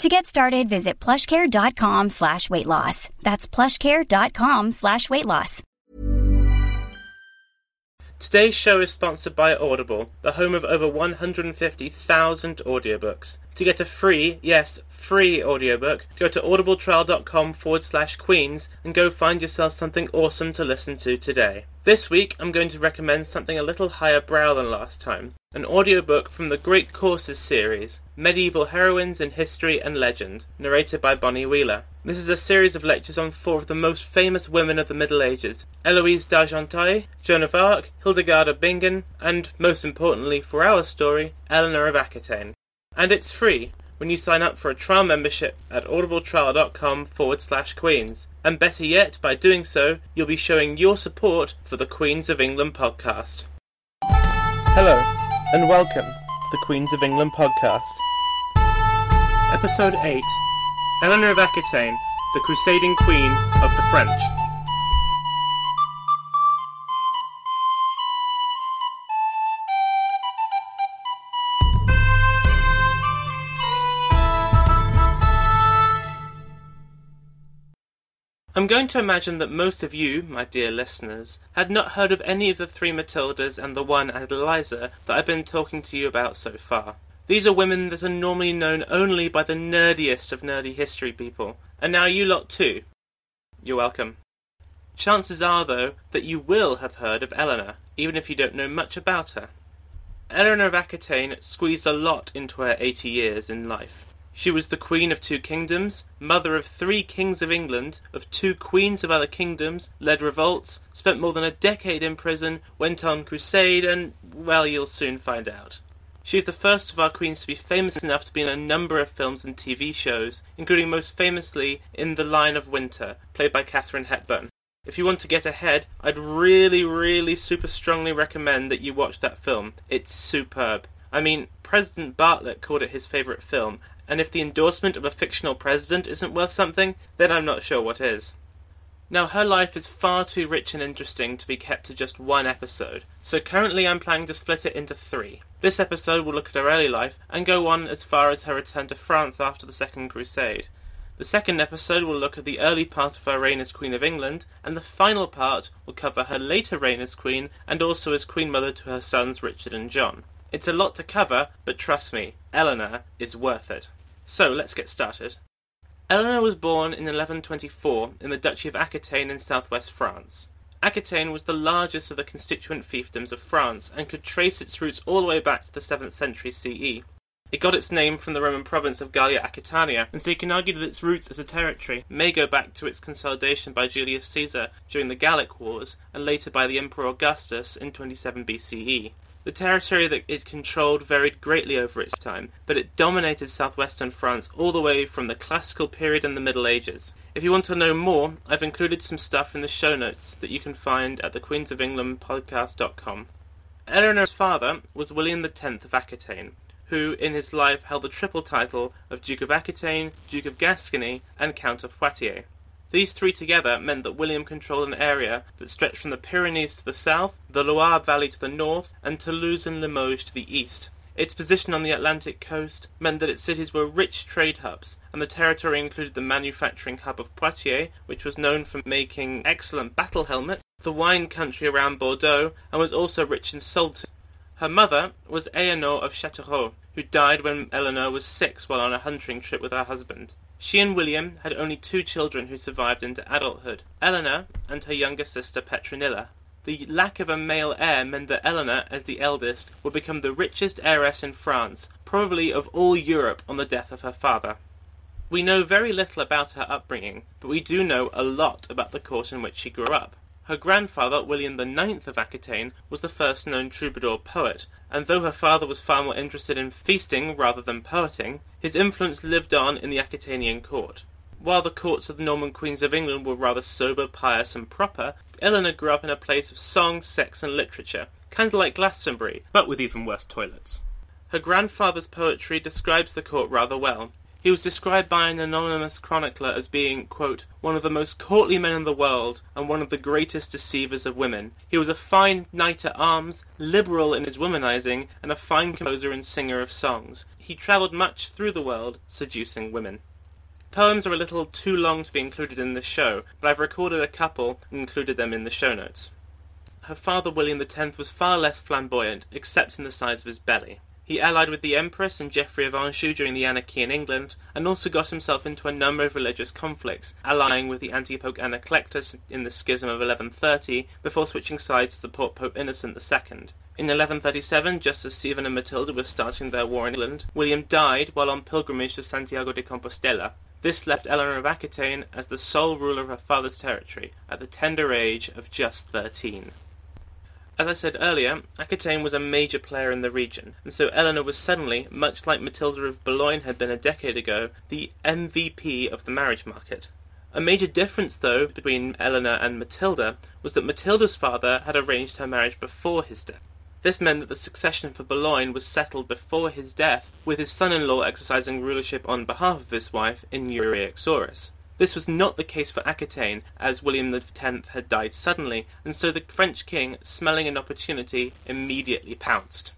To get started, visit plushcare.com slash weight loss. That's plushcare.com slash weight loss. Today's show is sponsored by Audible, the home of over 150,000 audiobooks. To get a free, yes, free audiobook, go to audibletrial.com forward slash queens and go find yourself something awesome to listen to today. This week, I'm going to recommend something a little higher brow than last time an audiobook from the Great Courses series, Medieval Heroines in History and Legend, narrated by Bonnie Wheeler. This is a series of lectures on four of the most famous women of the Middle Ages Eloise d'Argenteuil, Joan of Arc, Hildegard of Bingen, and, most importantly for our story, Eleanor of Aquitaine. And it's free when you sign up for a trial membership at audibletrial.com forward slash queens. And better yet, by doing so, you'll be showing your support for the Queens of England podcast. Hello, and welcome to the Queens of England podcast. Episode 8 Eleanor of Aquitaine, the Crusading Queen of the French. I'm going to imagine that most of you, my dear listeners, had not heard of any of the three Matildas and the one Adeliza that I've been talking to you about so far. These are women that are normally known only by the nerdiest of nerdy history people, and now you lot too. You're welcome. Chances are, though, that you will have heard of Eleanor, even if you don't know much about her. Eleanor of Aquitaine squeezed a lot into her eighty years in life. She was the queen of two kingdoms, mother of three kings of England, of two queens of other kingdoms, led revolts, spent more than a decade in prison, went on crusade, and, well, you'll soon find out. She is the first of our queens to be famous enough to be in a number of films and TV shows, including most famously in The Lion in Winter, played by Katharine Hepburn. If you want to get ahead, I'd really, really super strongly recommend that you watch that film. It's superb. I mean, President Bartlet called it his favourite film, and if the endorsement of a fictional president isn't worth something, then I'm not sure what is. Now, her life is far too rich and interesting to be kept to just one episode, so currently I'm planning to split it into three. This episode will look at her early life and go on as far as her return to France after the Second Crusade. The second episode will look at the early part of her reign as Queen of England, and the final part will cover her later reign as Queen and also as Queen Mother to her sons Richard and John. It's a lot to cover, but trust me, Eleanor is worth it. So let's get started. Eleanor was born in 1124 in the Duchy of Aquitaine in southwest France. Aquitaine was the largest of the constituent fiefdoms of France and could trace its roots all the way back to the 7th century CE. It got its name from the Roman province of Gallia Aquitania, and so you can argue that its roots as a territory may go back to its consolidation by Julius Caesar during the Gallic Wars and later by the Emperor Augustus in 27 BCE. The territory that it controlled varied greatly over its time, but it dominated southwestern France all the way from the classical period and the Middle Ages. If you want to know more, I've included some stuff in the show notes that you can find at the Queens of England podcast.com. Eleanor's father was William X of Aquitaine, who in his life held the triple title of Duke of Aquitaine, Duke of Gascony, and Count of Poitiers. These three together meant that William controlled an area that stretched from the Pyrenees to the south, the Loire Valley to the north, and Toulouse and Limoges to the east. Its position on the Atlantic coast meant that its cities were rich trade hubs, and the territory included the manufacturing hub of Poitiers, which was known for making excellent battle helmets, the wine country around Bordeaux, and was also rich in salt. Her mother was Eleanor of Châteauroux, who died when Eleanor was six while on a hunting trip with her husband. She and William had only two children who survived into adulthood Eleanor and her younger sister Petronilla. The lack of a male heir meant that Eleanor, as the eldest, would become the richest heiress in France, probably of all Europe on the death of her father. We know very little about her upbringing, but we do know a lot about the court in which she grew up. Her grandfather, William IX of Aquitaine, was the first known troubadour poet, and though her father was far more interested in feasting rather than poeting, his influence lived on in the Aquitanian court. While the courts of the Norman queens of England were rather sober, pious, and proper, Eleanor grew up in a place of song, sex, and literature, kind of like Glastonbury, but with even worse toilets. Her grandfather's poetry describes the court rather well. He was described by an anonymous chronicler as being, quote, one of the most courtly men in the world, and one of the greatest deceivers of women. He was a fine knight at arms, liberal in his womanizing, and a fine composer and singer of songs. He travelled much through the world, seducing women. Poems are a little too long to be included in this show, but I've recorded a couple and included them in the show notes. Her father William X was far less flamboyant, except in the size of his belly. He allied with the Empress and Geoffrey of Anjou during the anarchy in England, and also got himself into a number of religious conflicts, allying with the anti-Pope Anacletus in the Schism of 1130, before switching sides to support Pope Innocent II. In 1137, just as Stephen and Matilda were starting their war in England, William died while on pilgrimage to Santiago de Compostela. This left Eleanor of Aquitaine as the sole ruler of her father's territory, at the tender age of just thirteen. As I said earlier, Aquitaine was a major player in the region, and so Eleanor was suddenly, much like Matilda of Boulogne had been a decade ago, the MVP of the marriage market. A major difference, though, between Eleanor and Matilda was that Matilda's father had arranged her marriage before his death. This meant that the succession for Boulogne was settled before his death, with his son-in-law exercising rulership on behalf of his wife in Jure Uxoris. This was not the case for Aquitaine, as William X had died suddenly, and so the French king, smelling an opportunity, immediately pounced.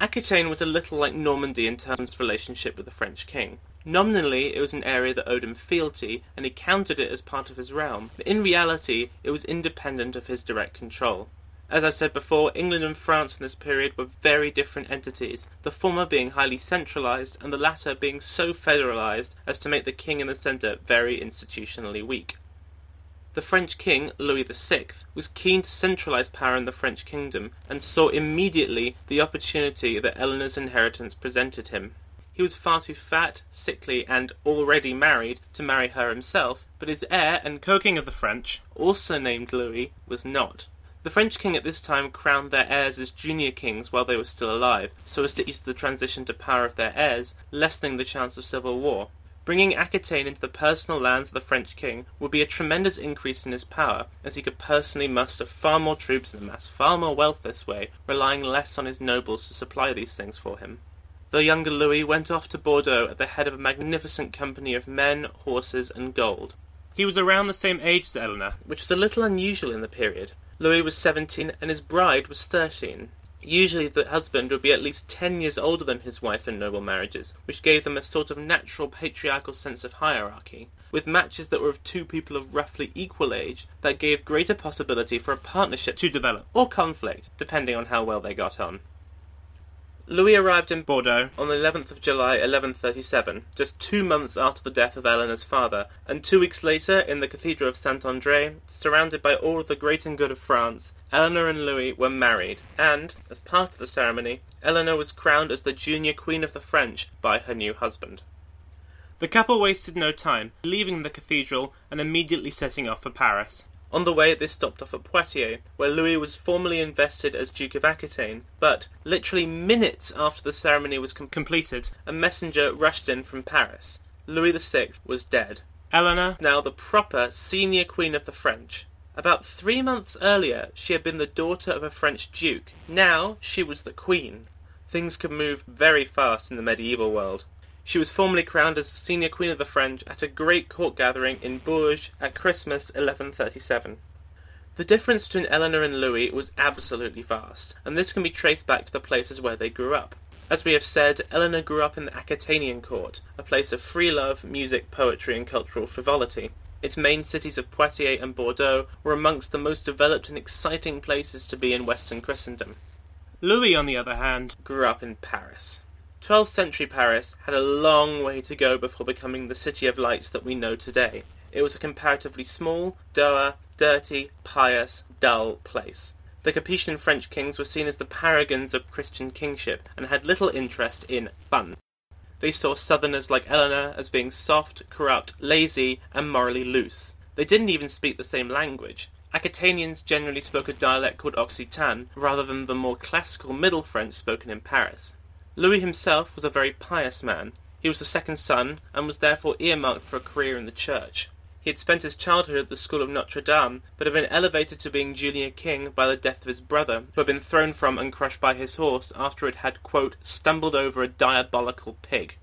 Aquitaine was a little like Normandy in terms of relationship with the French king. Nominally, it was an area that owed him fealty, and he counted it as part of his realm, but in reality, it was independent of his direct control. As I said before, England and France in this period were very different entities, the former being highly centralised and the latter being so federalised as to make the king in the centre very institutionally weak. The French king, Louis VI, was keen to centralise power in the French kingdom and saw immediately the opportunity that Eleanor's inheritance presented him. He was far too fat, sickly, and already married to marry her himself, but his heir and co-king of the French, also named Louis, was not. The French king at this time crowned their heirs as junior kings while they were still alive, so as to ease the transition to power of their heirs, lessening the chance of civil war. Bringing Aquitaine into the personal lands of the French king would be a tremendous increase in his power, as he could personally muster far more troops and amass far more wealth this way, relying less on his nobles to supply these things for him. The younger Louis went off to Bordeaux at the head of a magnificent company of men, horses, and gold. He was around the same age as Eleanor, which was a little unusual in the period. Louis was seventeen and his bride was thirteen. Usually the husband would be at least ten years older than his wife in noble marriages, which gave them a sort of natural patriarchal sense of hierarchy. With matches that were of two people of roughly equal age, that gave greater possibility for a partnership to develop, or conflict, depending on how well they got on. Louis arrived in Bordeaux on the 11th of July 1137, just two months after the death of Eleanor's father, and two weeks later, in the Cathedral of Saint Andre, surrounded by all the great and good of France, Eleanor and Louis were married, and, as part of the ceremony, Eleanor was crowned as the junior Queen of the French by her new husband. The couple wasted no time, leaving the cathedral and immediately setting off for Paris. On the way, they stopped off at Poitiers, where Louis was formally invested as Duke of Aquitaine. But, literally minutes after the ceremony was com- completed, a messenger rushed in from Paris. Louis VI was dead. Eleanor, now the proper senior queen of the French. About three months earlier, she had been the daughter of a French duke. Now, she was the queen. Things could move very fast in the medieval world. She was formally crowned as senior queen of the French at a great court gathering in Bourges at Christmas 1137. The difference between Eleanor and Louis was absolutely vast, and this can be traced back to the places where they grew up. As we have said, Eleanor grew up in the Aquitanian court, a place of free love, music, poetry, and cultural frivolity. Its main cities of Poitiers and Bordeaux were amongst the most developed and exciting places to be in Western Christendom. Louis, on the other hand, grew up in Paris. 12th century Paris had a long way to go before becoming the city of lights that we know today. It was a comparatively small, dour, dirty, pious, dull place. The Capetian French kings were seen as the paragons of Christian kingship and had little interest in fun. They saw southerners like Eleanor as being soft, corrupt, lazy, and morally loose. They didn't even speak the same language. Aquitanians generally spoke a dialect called Occitan rather than the more classical Middle French spoken in Paris. Louis himself was a very pious man. He was the second son and was therefore earmarked for a career in the church. He had spent his childhood at the school of Notre Dame, but had been elevated to being junior king by the death of his brother, who had been thrown from and crushed by his horse after it had, quote, stumbled over a diabolical pig.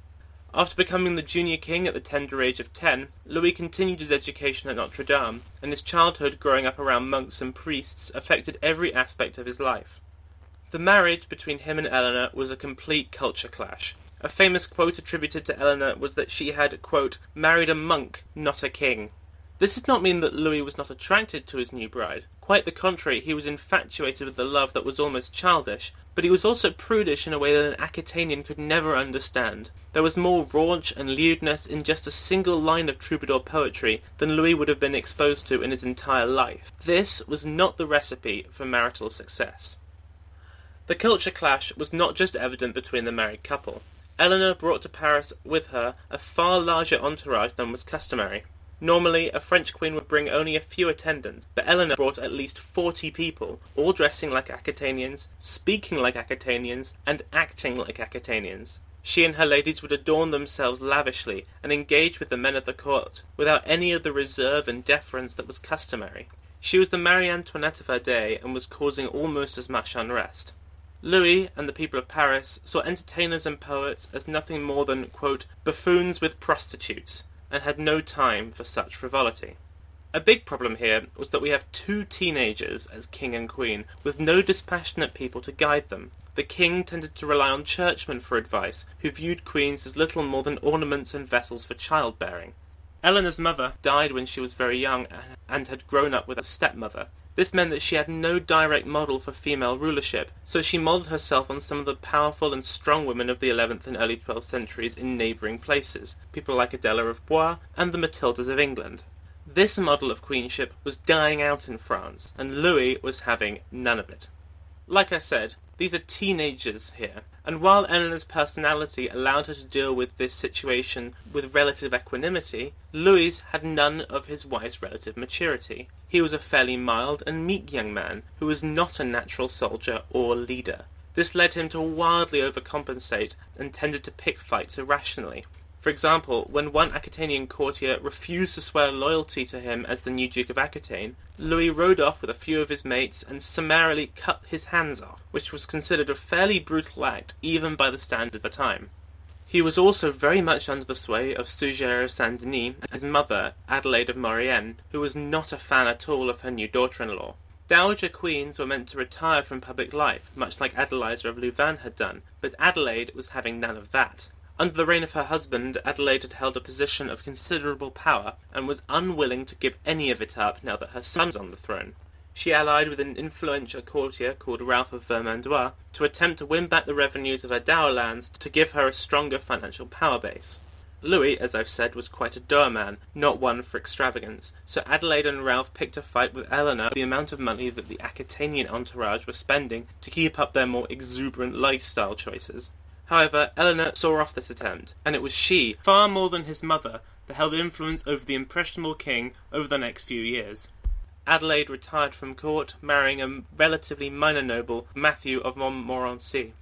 After becoming the junior king at the tender age of ten, Louis continued his education at Notre Dame, and his childhood growing up around monks and priests affected every aspect of his life. The marriage between him and Eleanor was a complete culture clash. A famous quote attributed to Eleanor was that she had, quote, married a monk, not a king. This did not mean that Louis was not attracted to his new bride. Quite the contrary, he was infatuated with the love that was almost childish, but he was also prudish in a way that an Aquitanian could never understand. There was more raunch and lewdness in just a single line of troubadour poetry than Louis would have been exposed to in his entire life. This was not the recipe for marital success. The culture clash was not just evident between the married couple. Eleanor brought to Paris with her a far larger entourage than was customary. Normally, a French queen would bring only a few attendants, but Eleanor brought at least forty people, all dressing like Aquitanians, speaking like Aquitanians, and acting like Aquitanians. She and her ladies would adorn themselves lavishly and engage with the men of the court, without any of the reserve and deference that was customary. She was the Marie Antoinette of her day, and was causing almost as much unrest. Louis and the people of Paris saw entertainers and poets as nothing more than, quote, buffoons with prostitutes, and had no time for such frivolity. A big problem here was that we have two teenagers as king and queen, with no dispassionate people to guide them. The king tended to rely on churchmen for advice, who viewed queens as little more than ornaments and vessels for childbearing. Eleanor's mother died when she was very young and had grown up with a stepmother, this meant that she had no direct model for female rulership, so she modelled herself on some of the powerful and strong women of the 11th and early 12th centuries in neighbouring places, people like Adela of Blois and the Matildas of England. This model of queenship was dying out in France, and Louis was having none of it. Like I said, these are teenagers here, and while Eleanor's personality allowed her to deal with this situation with relative equanimity, Louis had none of his wife's relative maturity. He was a fairly mild and meek young man who was not a natural soldier or leader. This led him to wildly overcompensate and tended to pick fights irrationally. For example, when one Aquitanian courtier refused to swear loyalty to him as the new Duke of Aquitaine, Louis rode off with a few of his mates and summarily cut his hands off, which was considered a fairly brutal act even by the standards of the time. He was also very much under the sway of Suger of Saint Denis and his mother, Adelaide of Maurienne, who was not a fan at all of her new daughter-in-law. Dowager queens were meant to retire from public life, much like Adeliza of Louvain had done, but Adelaide was having none of that. Under the reign of her husband, Adelaide had held a position of considerable power, and was unwilling to give any of it up now that her son was on the throne. She allied with an influential courtier called Ralph of Vermandois to attempt to win back the revenues of her dower lands to give her a stronger financial power base. Louis, as I've said, was quite a dour man, not one for extravagance, so Adelaide and Ralph picked a fight with Eleanor for the amount of money that the Aquitanian entourage were spending to keep up their more exuberant lifestyle choices. However, Eleanor saw off this attempt, and it was she, far more than his mother, that held influence over the impressionable king over the next few years. Adelaide retired from court, marrying a relatively minor noble, Matthew of Montmorency.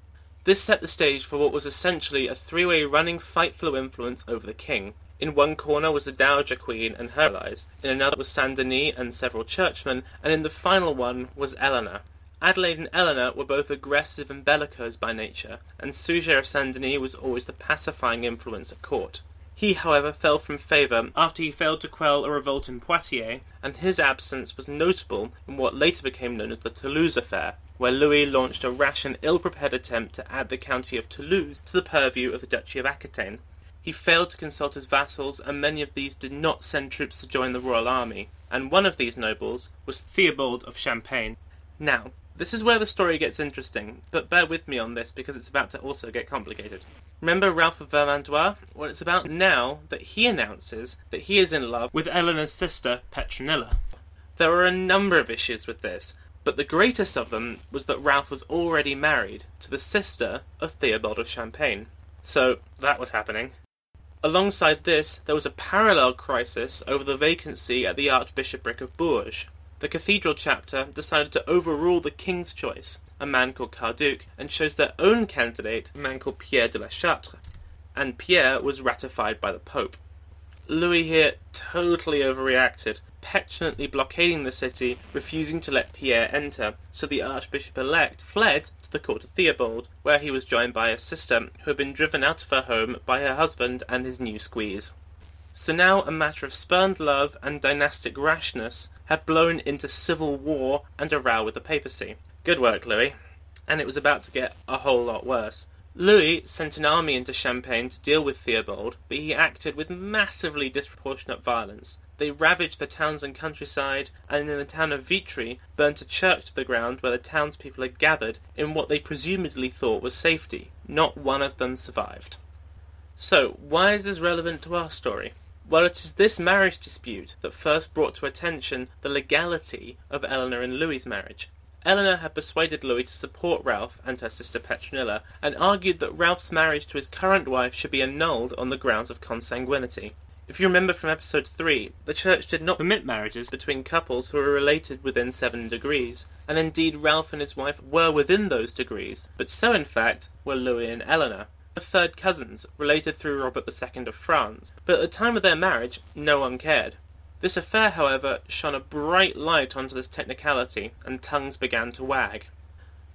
This set the stage for what was essentially a three-way running fight for influence over the king. In one corner was the Dowager Queen and her allies, in another was Saint Denis and several churchmen, and in the final one was Eleanor. Adelaide and Eleanor were both aggressive and bellicose by nature, and Suger of Saint Denis was always the pacifying influence at court. He, however, fell from favour after he failed to quell a revolt in Poitiers, and his absence was notable in what later became known as the Toulouse affair, where Louis launched a rash and ill-prepared attempt to add the county of Toulouse to the purview of the Duchy of Aquitaine. He failed to consult his vassals, and many of these did not send troops to join the royal army, and one of these nobles was Theobald of Champagne. Now, this is where the story gets interesting, but bear with me on this because it's about to also get complicated. Remember Ralph of Vermandois? Well, it's about now that he announces that he is in love with Eleanor's sister, Petronilla. There are a number of issues with this, But the greatest of them was that Ralph was already married to the sister of Theobald of Champagne. So that was happening. Alongside this, there was a parallel crisis over the vacancy at the Archbishopric of Bourges. The cathedral chapter decided to overrule the king's choice, a man called Carduc, and chose their own candidate, a man called Pierre de la Chatre. And Pierre was ratified by the Pope. Louis here totally overreacted, petulantly blockading the city, refusing to let Pierre enter, so the Archbishop elect fled to the court of Theobald, where he was joined by a sister who had been driven out of her home by her husband and his new squeeze. So now a matter of spurned love and dynastic rashness had blown into civil war and a row with the papacy. Good work, Louis. And it was about to get a whole lot worse. Louis sent an army into Champagne to deal with Theobald, but he acted with massively disproportionate violence. They ravaged the towns and countryside, and in the town of Vitry burnt a church to the ground where the townspeople had gathered in what they presumably thought was safety. Not one of them survived. So, why is this relevant to our story? Well, it is this marriage dispute that first brought to attention the legality of Eleanor and Louis's marriage. Eleanor had persuaded Louis to support Ralph and her sister Petronilla, and argued that Ralph's marriage to his current wife should be annulled on the grounds of consanguinity. If you remember from episode 3, the church did not permit marriages between couples who were related within seven degrees, and indeed Ralph and his wife were within those degrees, but so in fact were Louis and Eleanor. The third cousins, related through Robert II of France, but at the time of their marriage no one cared. This affair, however, shone a bright light onto this technicality, and tongues began to wag.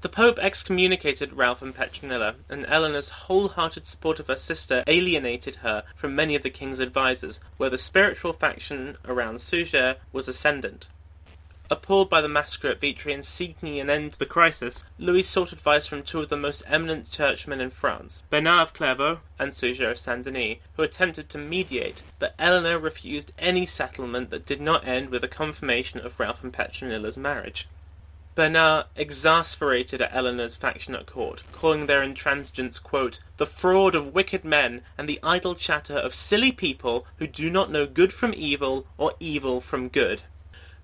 The Pope excommunicated Ralph and Petronilla, and Eleanor's wholehearted support of her sister alienated her from many of the king's advisers, where the spiritual faction around Suger was ascendant. Appalled by the massacre at Vitry and seeking an end to the crisis, Louis sought advice from two of the most eminent churchmen in France, Bernard of Clairvaux and Suger of Saint Denis, who attempted to mediate, but Eleanor refused any settlement that did not end with a confirmation of Ralph and Petronilla's marriage. Bernard exasperated at Eleanor's faction at court, calling their intransigence, quote, the fraud of wicked men and the idle chatter of silly people who do not know good from evil or evil from good.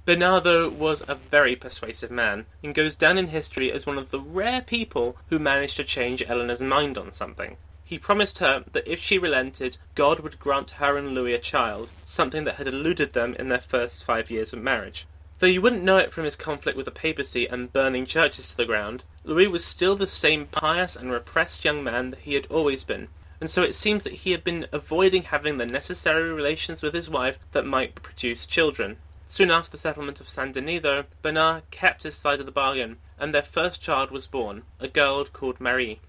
Bernardo was a very persuasive man, and goes down in history as one of the rare people who managed to change Eleanor's mind on something. He promised her that if she relented, God would grant her and Louis a child, something that had eluded them in their first five years of marriage. Though you wouldn't know it from his conflict with the papacy and burning churches to the ground, Louis was still the same pious and repressed young man that he had always been, and so it seems that he had been avoiding having the necessary relations with his wife that might produce children. Soon after the settlement of Denis, though, Bernard kept his side of the bargain, and their first child was born, a girl called Marie.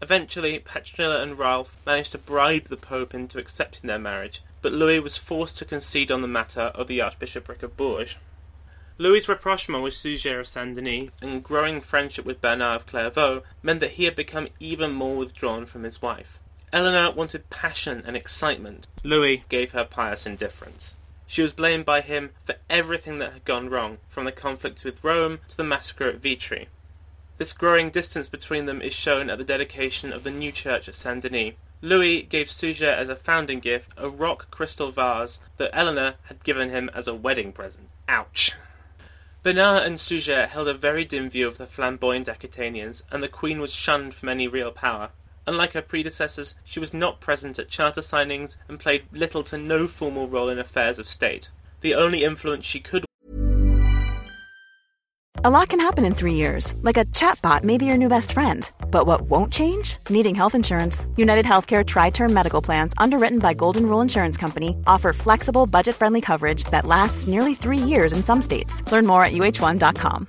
Eventually, Petronilla and Ralph managed to bribe the Pope into accepting their marriage, but Louis was forced to concede on the matter of the Archbishopric of Bourges. Louis's rapprochement with Suger of Saint Denis and growing friendship with Bernard of Clairvaux meant that he had become even more withdrawn from his wife. Eleanor wanted passion and excitement. Louis gave her pious indifference. She was blamed by him for everything that had gone wrong, from the conflict with Rome to the massacre at Vitry. This growing distance between them is shown at the dedication of the new church at Saint Denis. Louis gave Suger as a founding gift a rock crystal vase that Eleanor had given him as a wedding present. Ouch. Bernard and Suger held a very dim view of the flamboyant Aquitanians, and the Queen was shunned from any real power. Unlike her predecessors, she was not present at charter signings and played little to no formal role in affairs of state. The only influence she could A lot can happen in three years, like a chatbot may be your new best friend. But what won't change? Needing health insurance. United Healthcare Tri Term Medical Plans, underwritten by Golden Rule Insurance Company, offer flexible, budget friendly coverage that lasts nearly three years in some states. Learn more at uhone.com.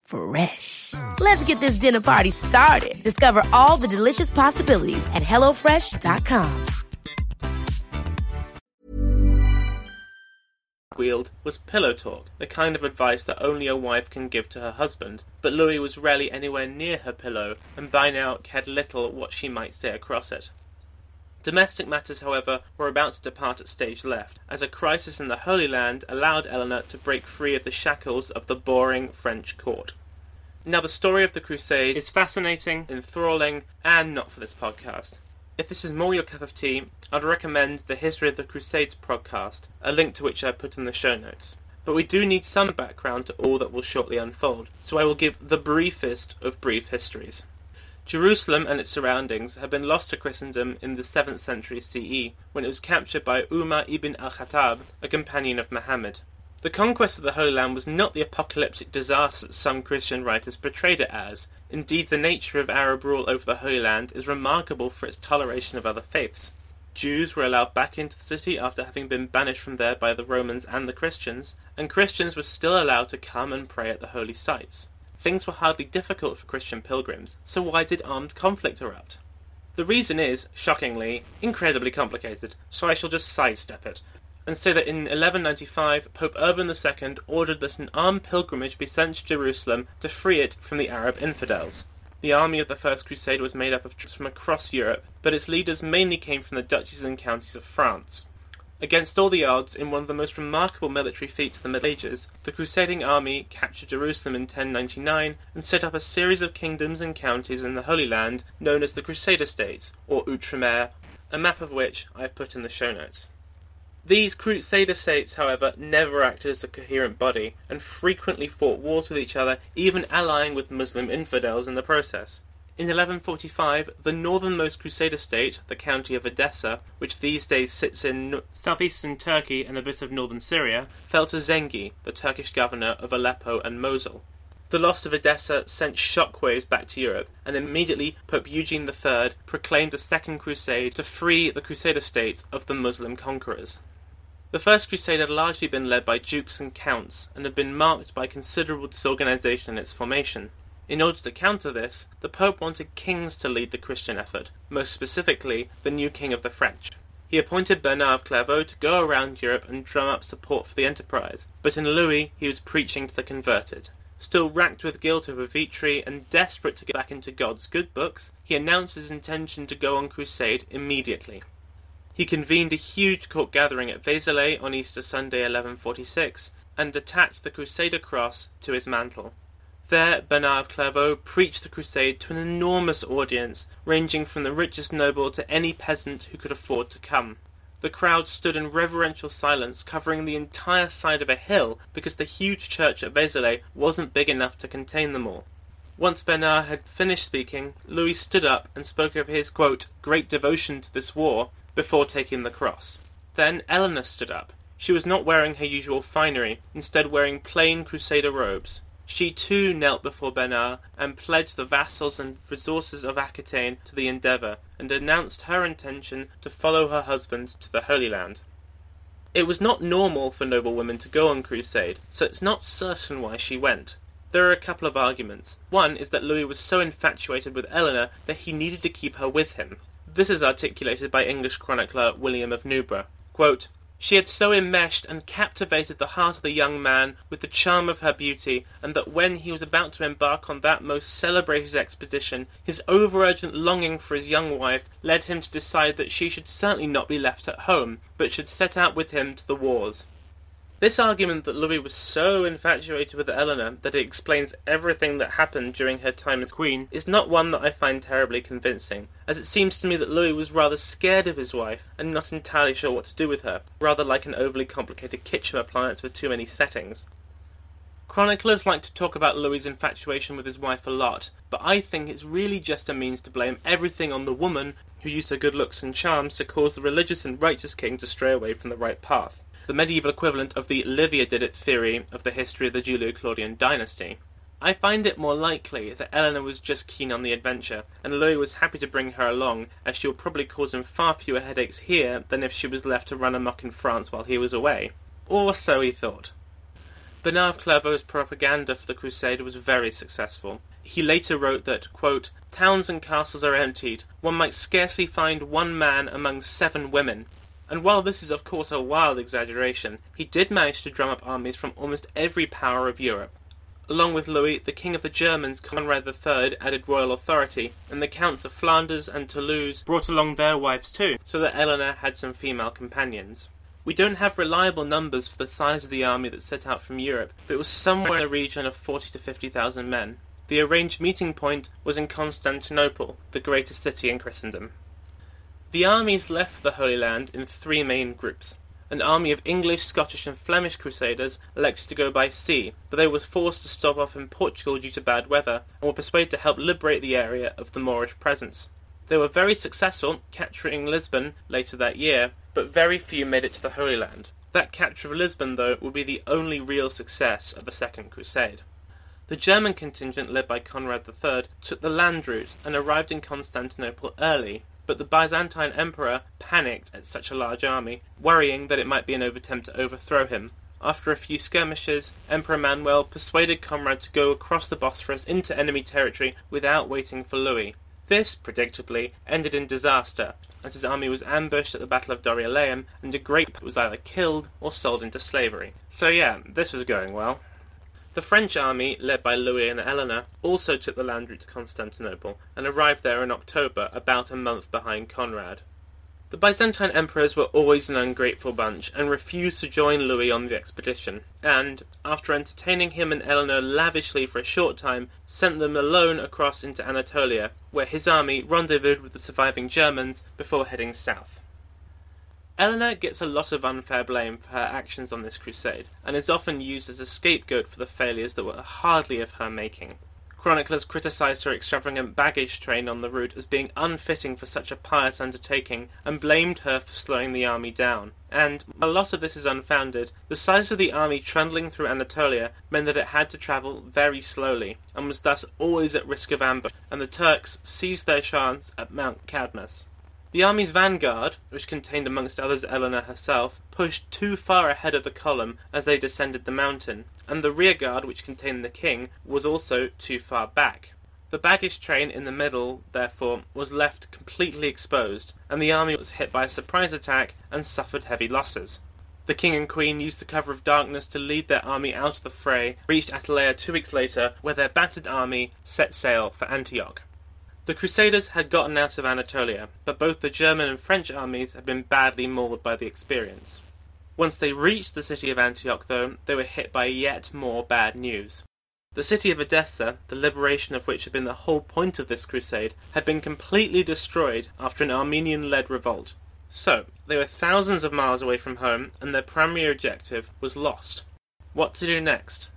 Fresh. Let's get this dinner party started. Discover all the delicious possibilities at hellofresh.com. wheeled was pillow talk, the kind of advice that only a wife can give to her husband. But Louis was rarely anywhere near her pillow, and by now cared little what she might say across it. Domestic matters, however, were about to depart at stage left, as a crisis in the Holy Land allowed Eleanor to break free of the shackles of the boring French court. Now, the story of the Crusade is fascinating, enthralling, and not for this podcast. If this is more your cup of tea, I'd recommend the History of the Crusades podcast, a link to which I put in the show notes. But we do need some background to all that will shortly unfold, so I will give the briefest of brief histories. Jerusalem and its surroundings had been lost to Christendom in the 7th century CE, when it was captured by Umar ibn al-Khattab, a companion of Muhammad. The conquest of the Holy Land was not the apocalyptic disaster that some Christian writers portrayed it as. Indeed, the nature of Arab rule over the Holy Land is remarkable for its toleration of other faiths. Jews were allowed back into the city after having been banished from there by the Romans and the Christians, and Christians were still allowed to come and pray at the holy sites. Things were hardly difficult for Christian pilgrims, so why did armed conflict erupt? The reason is, shockingly, incredibly complicated, so I shall just sidestep it and say that in 1195 Pope Urban II ordered that an armed pilgrimage be sent to Jerusalem to free it from the Arab infidels. The army of the First Crusade was made up of troops from across Europe, but its leaders mainly came from the duchies and counties of France. Against all the odds, in one of the most remarkable military feats of the Middle Ages, the crusading army captured Jerusalem in 1099 and set up a series of kingdoms and counties in the Holy Land known as the Crusader States, or Outremer, a map of which I have put in the show notes. These Crusader states, however, never acted as a coherent body, and frequently fought wars with each other, even allying with Muslim infidels in the process. In 1145, the northernmost Crusader state, the county of Edessa, which these days sits in southeastern Turkey and a bit of northern Syria, fell to Zengi, the Turkish governor of Aleppo and Mosul. The loss of Edessa sent shockwaves back to Europe, and immediately Pope Eugene III proclaimed a second crusade to free the Crusader states of the Muslim conquerors. The First Crusade had largely been led by dukes and counts, and had been marked by considerable disorganization in its formation. In order to counter this, the Pope wanted kings to lead the Christian effort, most specifically, the new king of the French. He appointed Bernard of Clairvaux to go around Europe and drum up support for the enterprise, but in Louis he was preaching to the converted. Still racked with guilt over Vitry and desperate to get back into God's good books, he announced his intention to go on crusade immediately. He convened a huge court gathering at Vézelay on Easter Sunday 1146 and attached the Crusader cross to his mantle. There, Bernard of Clairvaux preached the crusade to an enormous audience, ranging from the richest noble to any peasant who could afford to come. The crowd stood in reverential silence, covering the entire side of a hill, because the huge church at Vézelay wasn't big enough to contain them all. Once Bernard had finished speaking, Louis stood up and spoke of his, quote, great devotion to this war, before taking the cross. Then Eleanor stood up. She was not wearing her usual finery, instead wearing plain crusader robes. She too knelt before Bernard and pledged the vassals and resources of Aquitaine to the endeavour, and announced her intention to follow her husband to the Holy Land. It was not normal for noble women to go on crusade, so it's not certain why she went. There are a couple of arguments. One is that Louis was so infatuated with Eleanor that he needed to keep her with him. This is articulated by English chronicler William of Newburgh. Quote, She had so enmeshed and captivated the heart of the young man with the charm of her beauty, and that when he was about to embark on that most celebrated expedition, his over-urgent longing for his young wife led him to decide that she should certainly not be left at home, but should set out with him to the wars. This argument that Louis was so infatuated with Eleanor that it explains everything that happened during her time as queen is not one that I find terribly convincing, as it seems to me that Louis was rather scared of his wife and not entirely sure what to do with her, rather like an overly complicated kitchen appliance with too many settings. Chroniclers like to talk about Louis's infatuation with his wife a lot, but I think it's really just a means to blame everything on the woman who used her good looks and charms to cause the religious and righteous king to stray away from the right path the medieval equivalent of the Livia did it theory of the history of the Julio-Claudian dynasty. I find it more likely that Eleanor was just keen on the adventure, and Louis was happy to bring her along, as she would probably cause him far fewer headaches here than if she was left to run amok in France while he was away. Or so he thought. Bernard of Clairvaux's propaganda for the crusade was very successful. He later wrote that, quote, Towns and castles are emptied. One might scarcely find one man among seven women and while this is of course a wild exaggeration, he did manage to drum up armies from almost every power of Europe. Along with Louis, the King of the Germans, Conrad III, added royal authority, and the Counts of Flanders and Toulouse brought along their wives too, so that Eleanor had some female companions. We don't have reliable numbers for the size of the army that set out from Europe, but it was somewhere in the region of 40 to 50,000 men. The arranged meeting point was in Constantinople, the greatest city in Christendom. The armies left the Holy Land in three main groups. An army of English, Scottish, and Flemish crusaders elected to go by sea, but they were forced to stop off in Portugal due to bad weather, and were persuaded to help liberate the area of the Moorish presence. They were very successful, capturing Lisbon later that year, but very few made it to the Holy Land. That capture of Lisbon, though, would be the only real success of the Second Crusade. The German contingent led by Conrad III took the land route and arrived in Constantinople early, but the Byzantine emperor panicked at such a large army, worrying that it might be an attempt to overthrow him. After a few skirmishes, Emperor Manuel persuaded Conrad to go across the Bosphorus into enemy territory without waiting for Louis. This, predictably, ended in disaster, as his army was ambushed at the Battle of Dorylaeum, and a great part was either killed or sold into slavery. So yeah, this was going well. The French army, led by Louis and Eleanor, also took the land route to Constantinople, and arrived there in October, about a month behind Conrad. The Byzantine emperors were always an ungrateful bunch, and refused to join Louis on the expedition, and, after entertaining him and Eleanor lavishly for a short time, sent them alone across into Anatolia, where his army rendezvoused with the surviving Germans before heading south. Eleanor gets a lot of unfair blame for her actions on this crusade, and is often used as a scapegoat for the failures that were hardly of her making. Chroniclers criticised her extravagant baggage train on the route as being unfitting for such a pious undertaking, and blamed her for slowing the army down. And, a lot of this is unfounded, the size of the army trundling through Anatolia meant that it had to travel very slowly, and was thus always at risk of ambush, and the Turks seized their chance at Mount Cadmus. The army's vanguard, which contained amongst others Eleanor herself, pushed too far ahead of the column as they descended the mountain, and the rearguard, which contained the king, was also too far back. The baggage train in the middle, therefore, was left completely exposed, and the army was hit by a surprise attack and suffered heavy losses. The king and queen used the cover of darkness to lead their army out of the fray, reached Atalaya two weeks later, where their battered army set sail for Antioch. The Crusaders had gotten out of Anatolia, but both the German and French armies had been badly mauled by the experience. Once they reached the city of Antioch, though, they were hit by yet more bad news. The city of Edessa, the liberation of which had been the whole point of this crusade, had been completely destroyed after an Armenian led revolt. So, they were thousands of miles away from home, and their primary objective was lost. What to do next?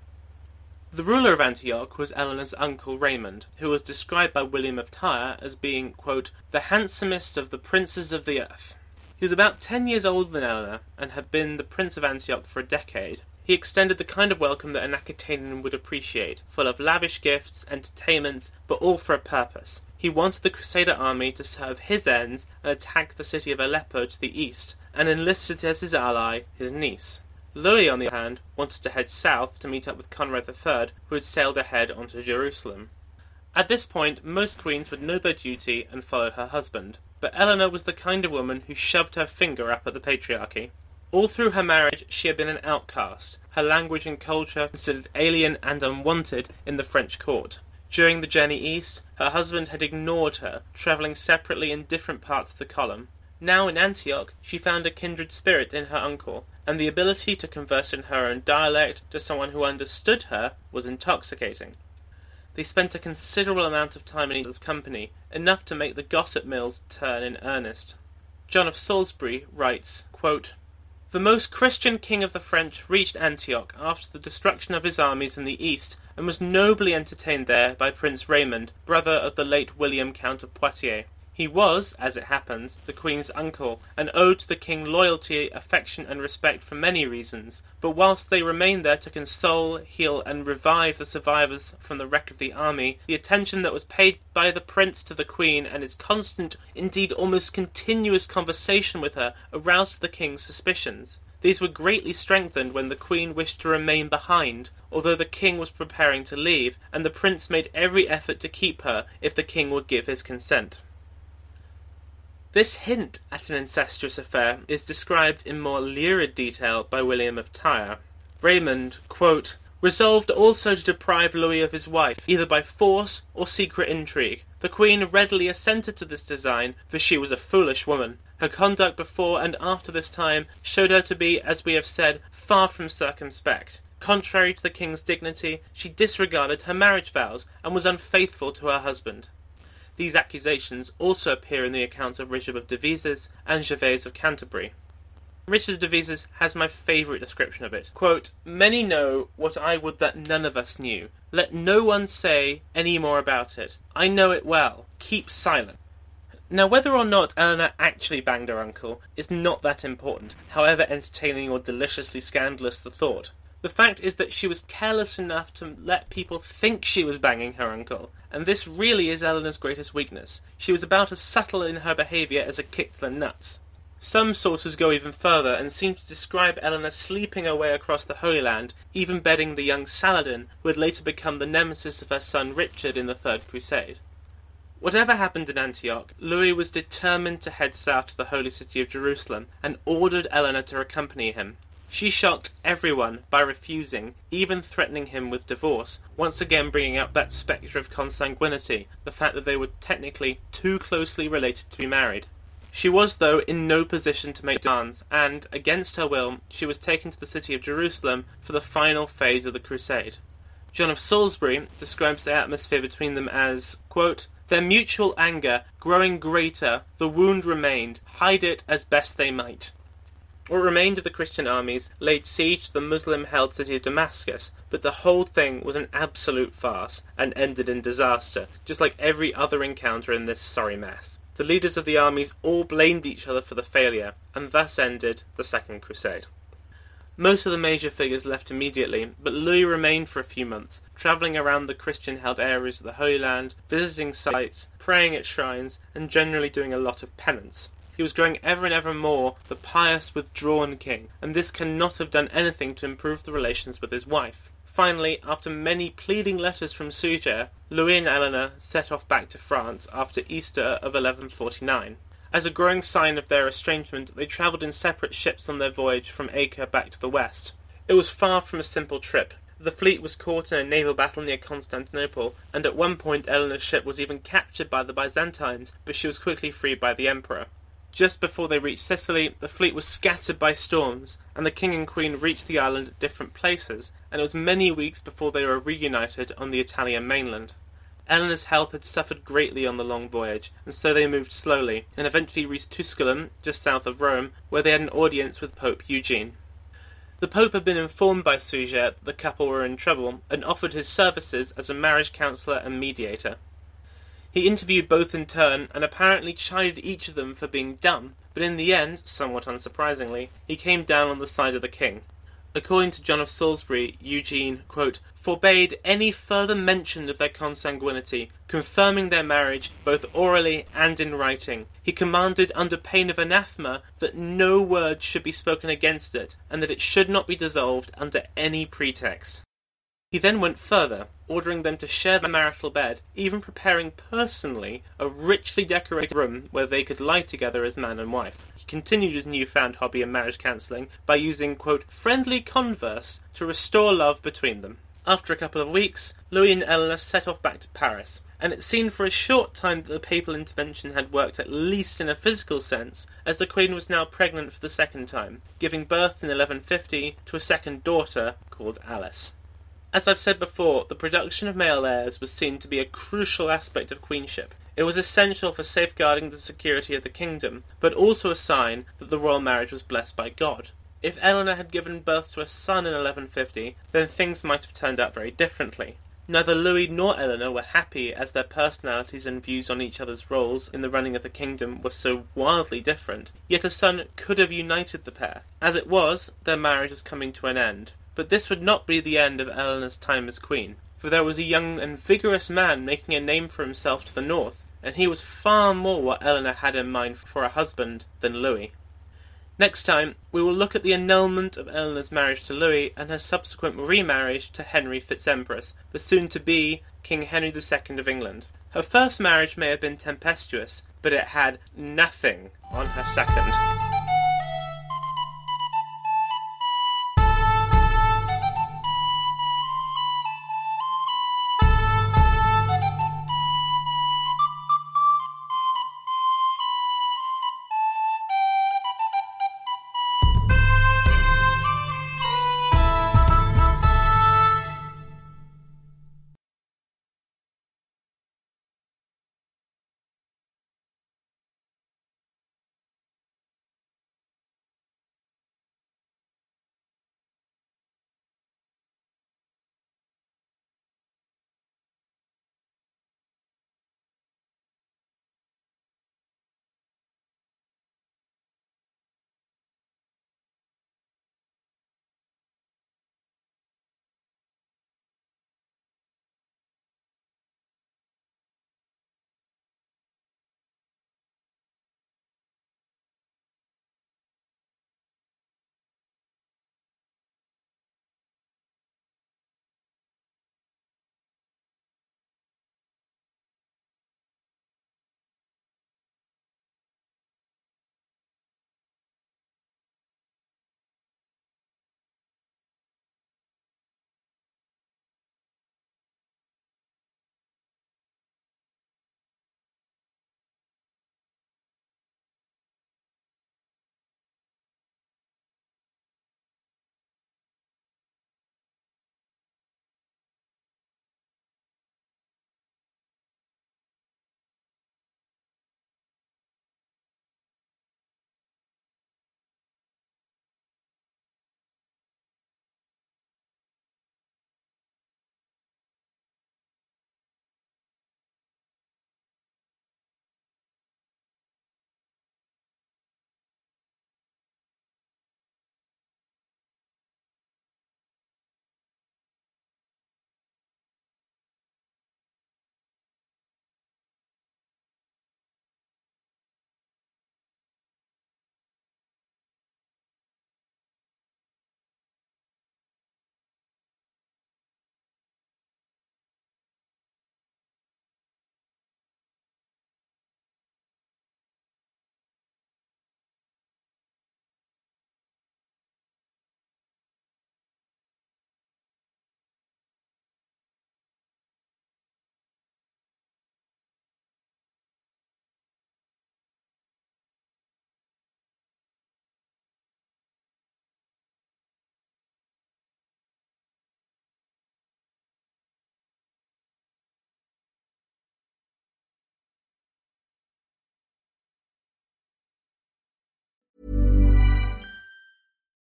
The ruler of Antioch was Eleanor's uncle Raymond, who was described by William of Tyre as being, quote, the handsomest of the princes of the earth. He was about ten years older than Eleanor, and had been the Prince of Antioch for a decade. He extended the kind of welcome that an Aquitanian would appreciate, full of lavish gifts, and entertainments, but all for a purpose. He wanted the Crusader army to serve his ends and attack the city of Aleppo to the east, and enlisted as his ally his niece. Louis, on the other hand, wanted to head south to meet up with Conrad III, who had sailed ahead onto Jerusalem. At this point, most queens would know their duty and follow her husband, but Eleanor was the kind of woman who shoved her finger up at the patriarchy. All through her marriage she had been an outcast, her language and culture considered alien and unwanted in the French court. During the journey east, her husband had ignored her, travelling separately in different parts of the column. Now in Antioch, she found a kindred spirit in her uncle, and the ability to converse in her own dialect to someone who understood her was intoxicating. They spent a considerable amount of time in each other's company, enough to make the gossip mills turn in earnest. John of Salisbury writes, quote, the most Christian king of the French reached Antioch after the destruction of his armies in the east, and was nobly entertained there by Prince Raymond, brother of the late William Count of Poitiers. He was, as it happens, the Queen's uncle, and owed to the King loyalty, affection, and respect for many reasons. But whilst they remained there to console, heal, and revive the survivors from the wreck of the army, the attention that was paid by the Prince to the Queen, and his constant, indeed almost continuous conversation with her, aroused the King's suspicions. These were greatly strengthened when the Queen wished to remain behind, although the King was preparing to leave, and the Prince made every effort to keep her if the King would give his consent. This hint at an incestuous affair is described in more lurid detail by William of Tyre. Raymond, quote, resolved also to deprive Louis of his wife, either by force or secret intrigue. The Queen readily assented to this design, for she was a foolish woman. Her conduct before and after this time showed her to be, as we have said, far from circumspect. Contrary to the King's dignity, she disregarded her marriage vows, and was unfaithful to her husband. These accusations also appear in the accounts of Richard of Devizes and Gervase of Canterbury. Richard of Devizes has my favourite description of it. Quote, Many know what I would that none of us knew. Let no one say any more about it. I know it well. Keep silent. Now, whether or not Eleanor actually banged her uncle is not that important, however entertaining or deliciously scandalous the thought. The fact is that she was careless enough to let people think she was banging her uncle, and this really is Eleanor's greatest weakness. She was about as subtle in her behaviour as a kick to the nuts. Some sources go even further and seem to describe Eleanor sleeping her way across the Holy Land, even bedding the young Saladin, who would later become the nemesis of her son Richard in the Third Crusade. Whatever happened in Antioch, Louis was determined to head south to the holy city of Jerusalem and ordered Eleanor to accompany him. She shocked everyone by refusing, even threatening him with divorce, once again bringing up that spectre of consanguinity, the fact that they were technically too closely related to be married. She was, though, in no position to make demands, and, against her will, she was taken to the city of Jerusalem for the final phase of the crusade. John of Salisbury describes the atmosphere between them as, quote, their mutual anger growing greater, the wound remained, hide it as best they might. What remained of the Christian armies laid siege to the Muslim-held city of Damascus, but the whole thing was an absolute farce and ended in disaster, just like every other encounter in this sorry mess. The leaders of the armies all blamed each other for the failure, and thus ended the Second Crusade. Most of the major figures left immediately, but Louis remained for a few months, travelling around the Christian-held areas of the Holy Land, visiting sites, praying at shrines, and generally doing a lot of penance. He was growing ever and ever more the pious, withdrawn king, and this cannot have done anything to improve the relations with his wife. Finally, after many pleading letters from Suger, Louis and Eleanor set off back to France after Easter of 1149. As a growing sign of their estrangement, they travelled in separate ships on their voyage from Acre back to the west. It was far from a simple trip. The fleet was caught in a naval battle near Constantinople, and at one point Eleanor's ship was even captured by the Byzantines, but she was quickly freed by the emperor. Just before they reached Sicily, the fleet was scattered by storms, and the king and queen reached the island at different places, and it was many weeks before they were reunited on the Italian mainland. Eleanor's health had suffered greatly on the long voyage, and so they moved slowly, and eventually reached Tusculum, just south of Rome, where they had an audience with Pope Eugene. The Pope had been informed by Suger that the couple were in trouble, and offered his services as a marriage counsellor and mediator. He interviewed both in turn, and apparently chided each of them for being dumb, but in the end, somewhat unsurprisingly, he came down on the side of the king. According to John of Salisbury, Eugene, quote, forbade any further mention of their consanguinity, confirming their marriage both orally and in writing. He commanded under pain of anathema that no word should be spoken against it, and that it should not be dissolved under any pretext. He then went further, ordering them to share the marital bed, even preparing personally a richly decorated room where they could lie together as man and wife. He continued his newfound hobby of marriage counselling by using, quote, friendly converse to restore love between them. After a couple of weeks, Louis and Eleanor set off back to Paris, and it seemed for a short time that the papal intervention had worked at least in a physical sense, as the Queen was now pregnant for the second time, giving birth in 1150 to a second daughter called Alice. As I've said before, the production of male heirs was seen to be a crucial aspect of queenship. It was essential for safeguarding the security of the kingdom, but also a sign that the royal marriage was blessed by God. If Eleanor had given birth to a son in 1150, then things might have turned out very differently. Neither Louis nor Eleanor were happy as their personalities and views on each other's roles in the running of the kingdom were so wildly different, yet a son could have united the pair. As it was, their marriage was coming to an end. But this would not be the end of Eleanor's time as queen, for there was a young and vigorous man making a name for himself to the north, and he was far more what Eleanor had in mind for a husband than Louis. Next time, we will look at the annulment of Eleanor's marriage to Louis and her subsequent remarriage to Henry Fitz-Empress, the soon-to-be King Henry II of England. Her first marriage may have been tempestuous, but it had nothing on her second.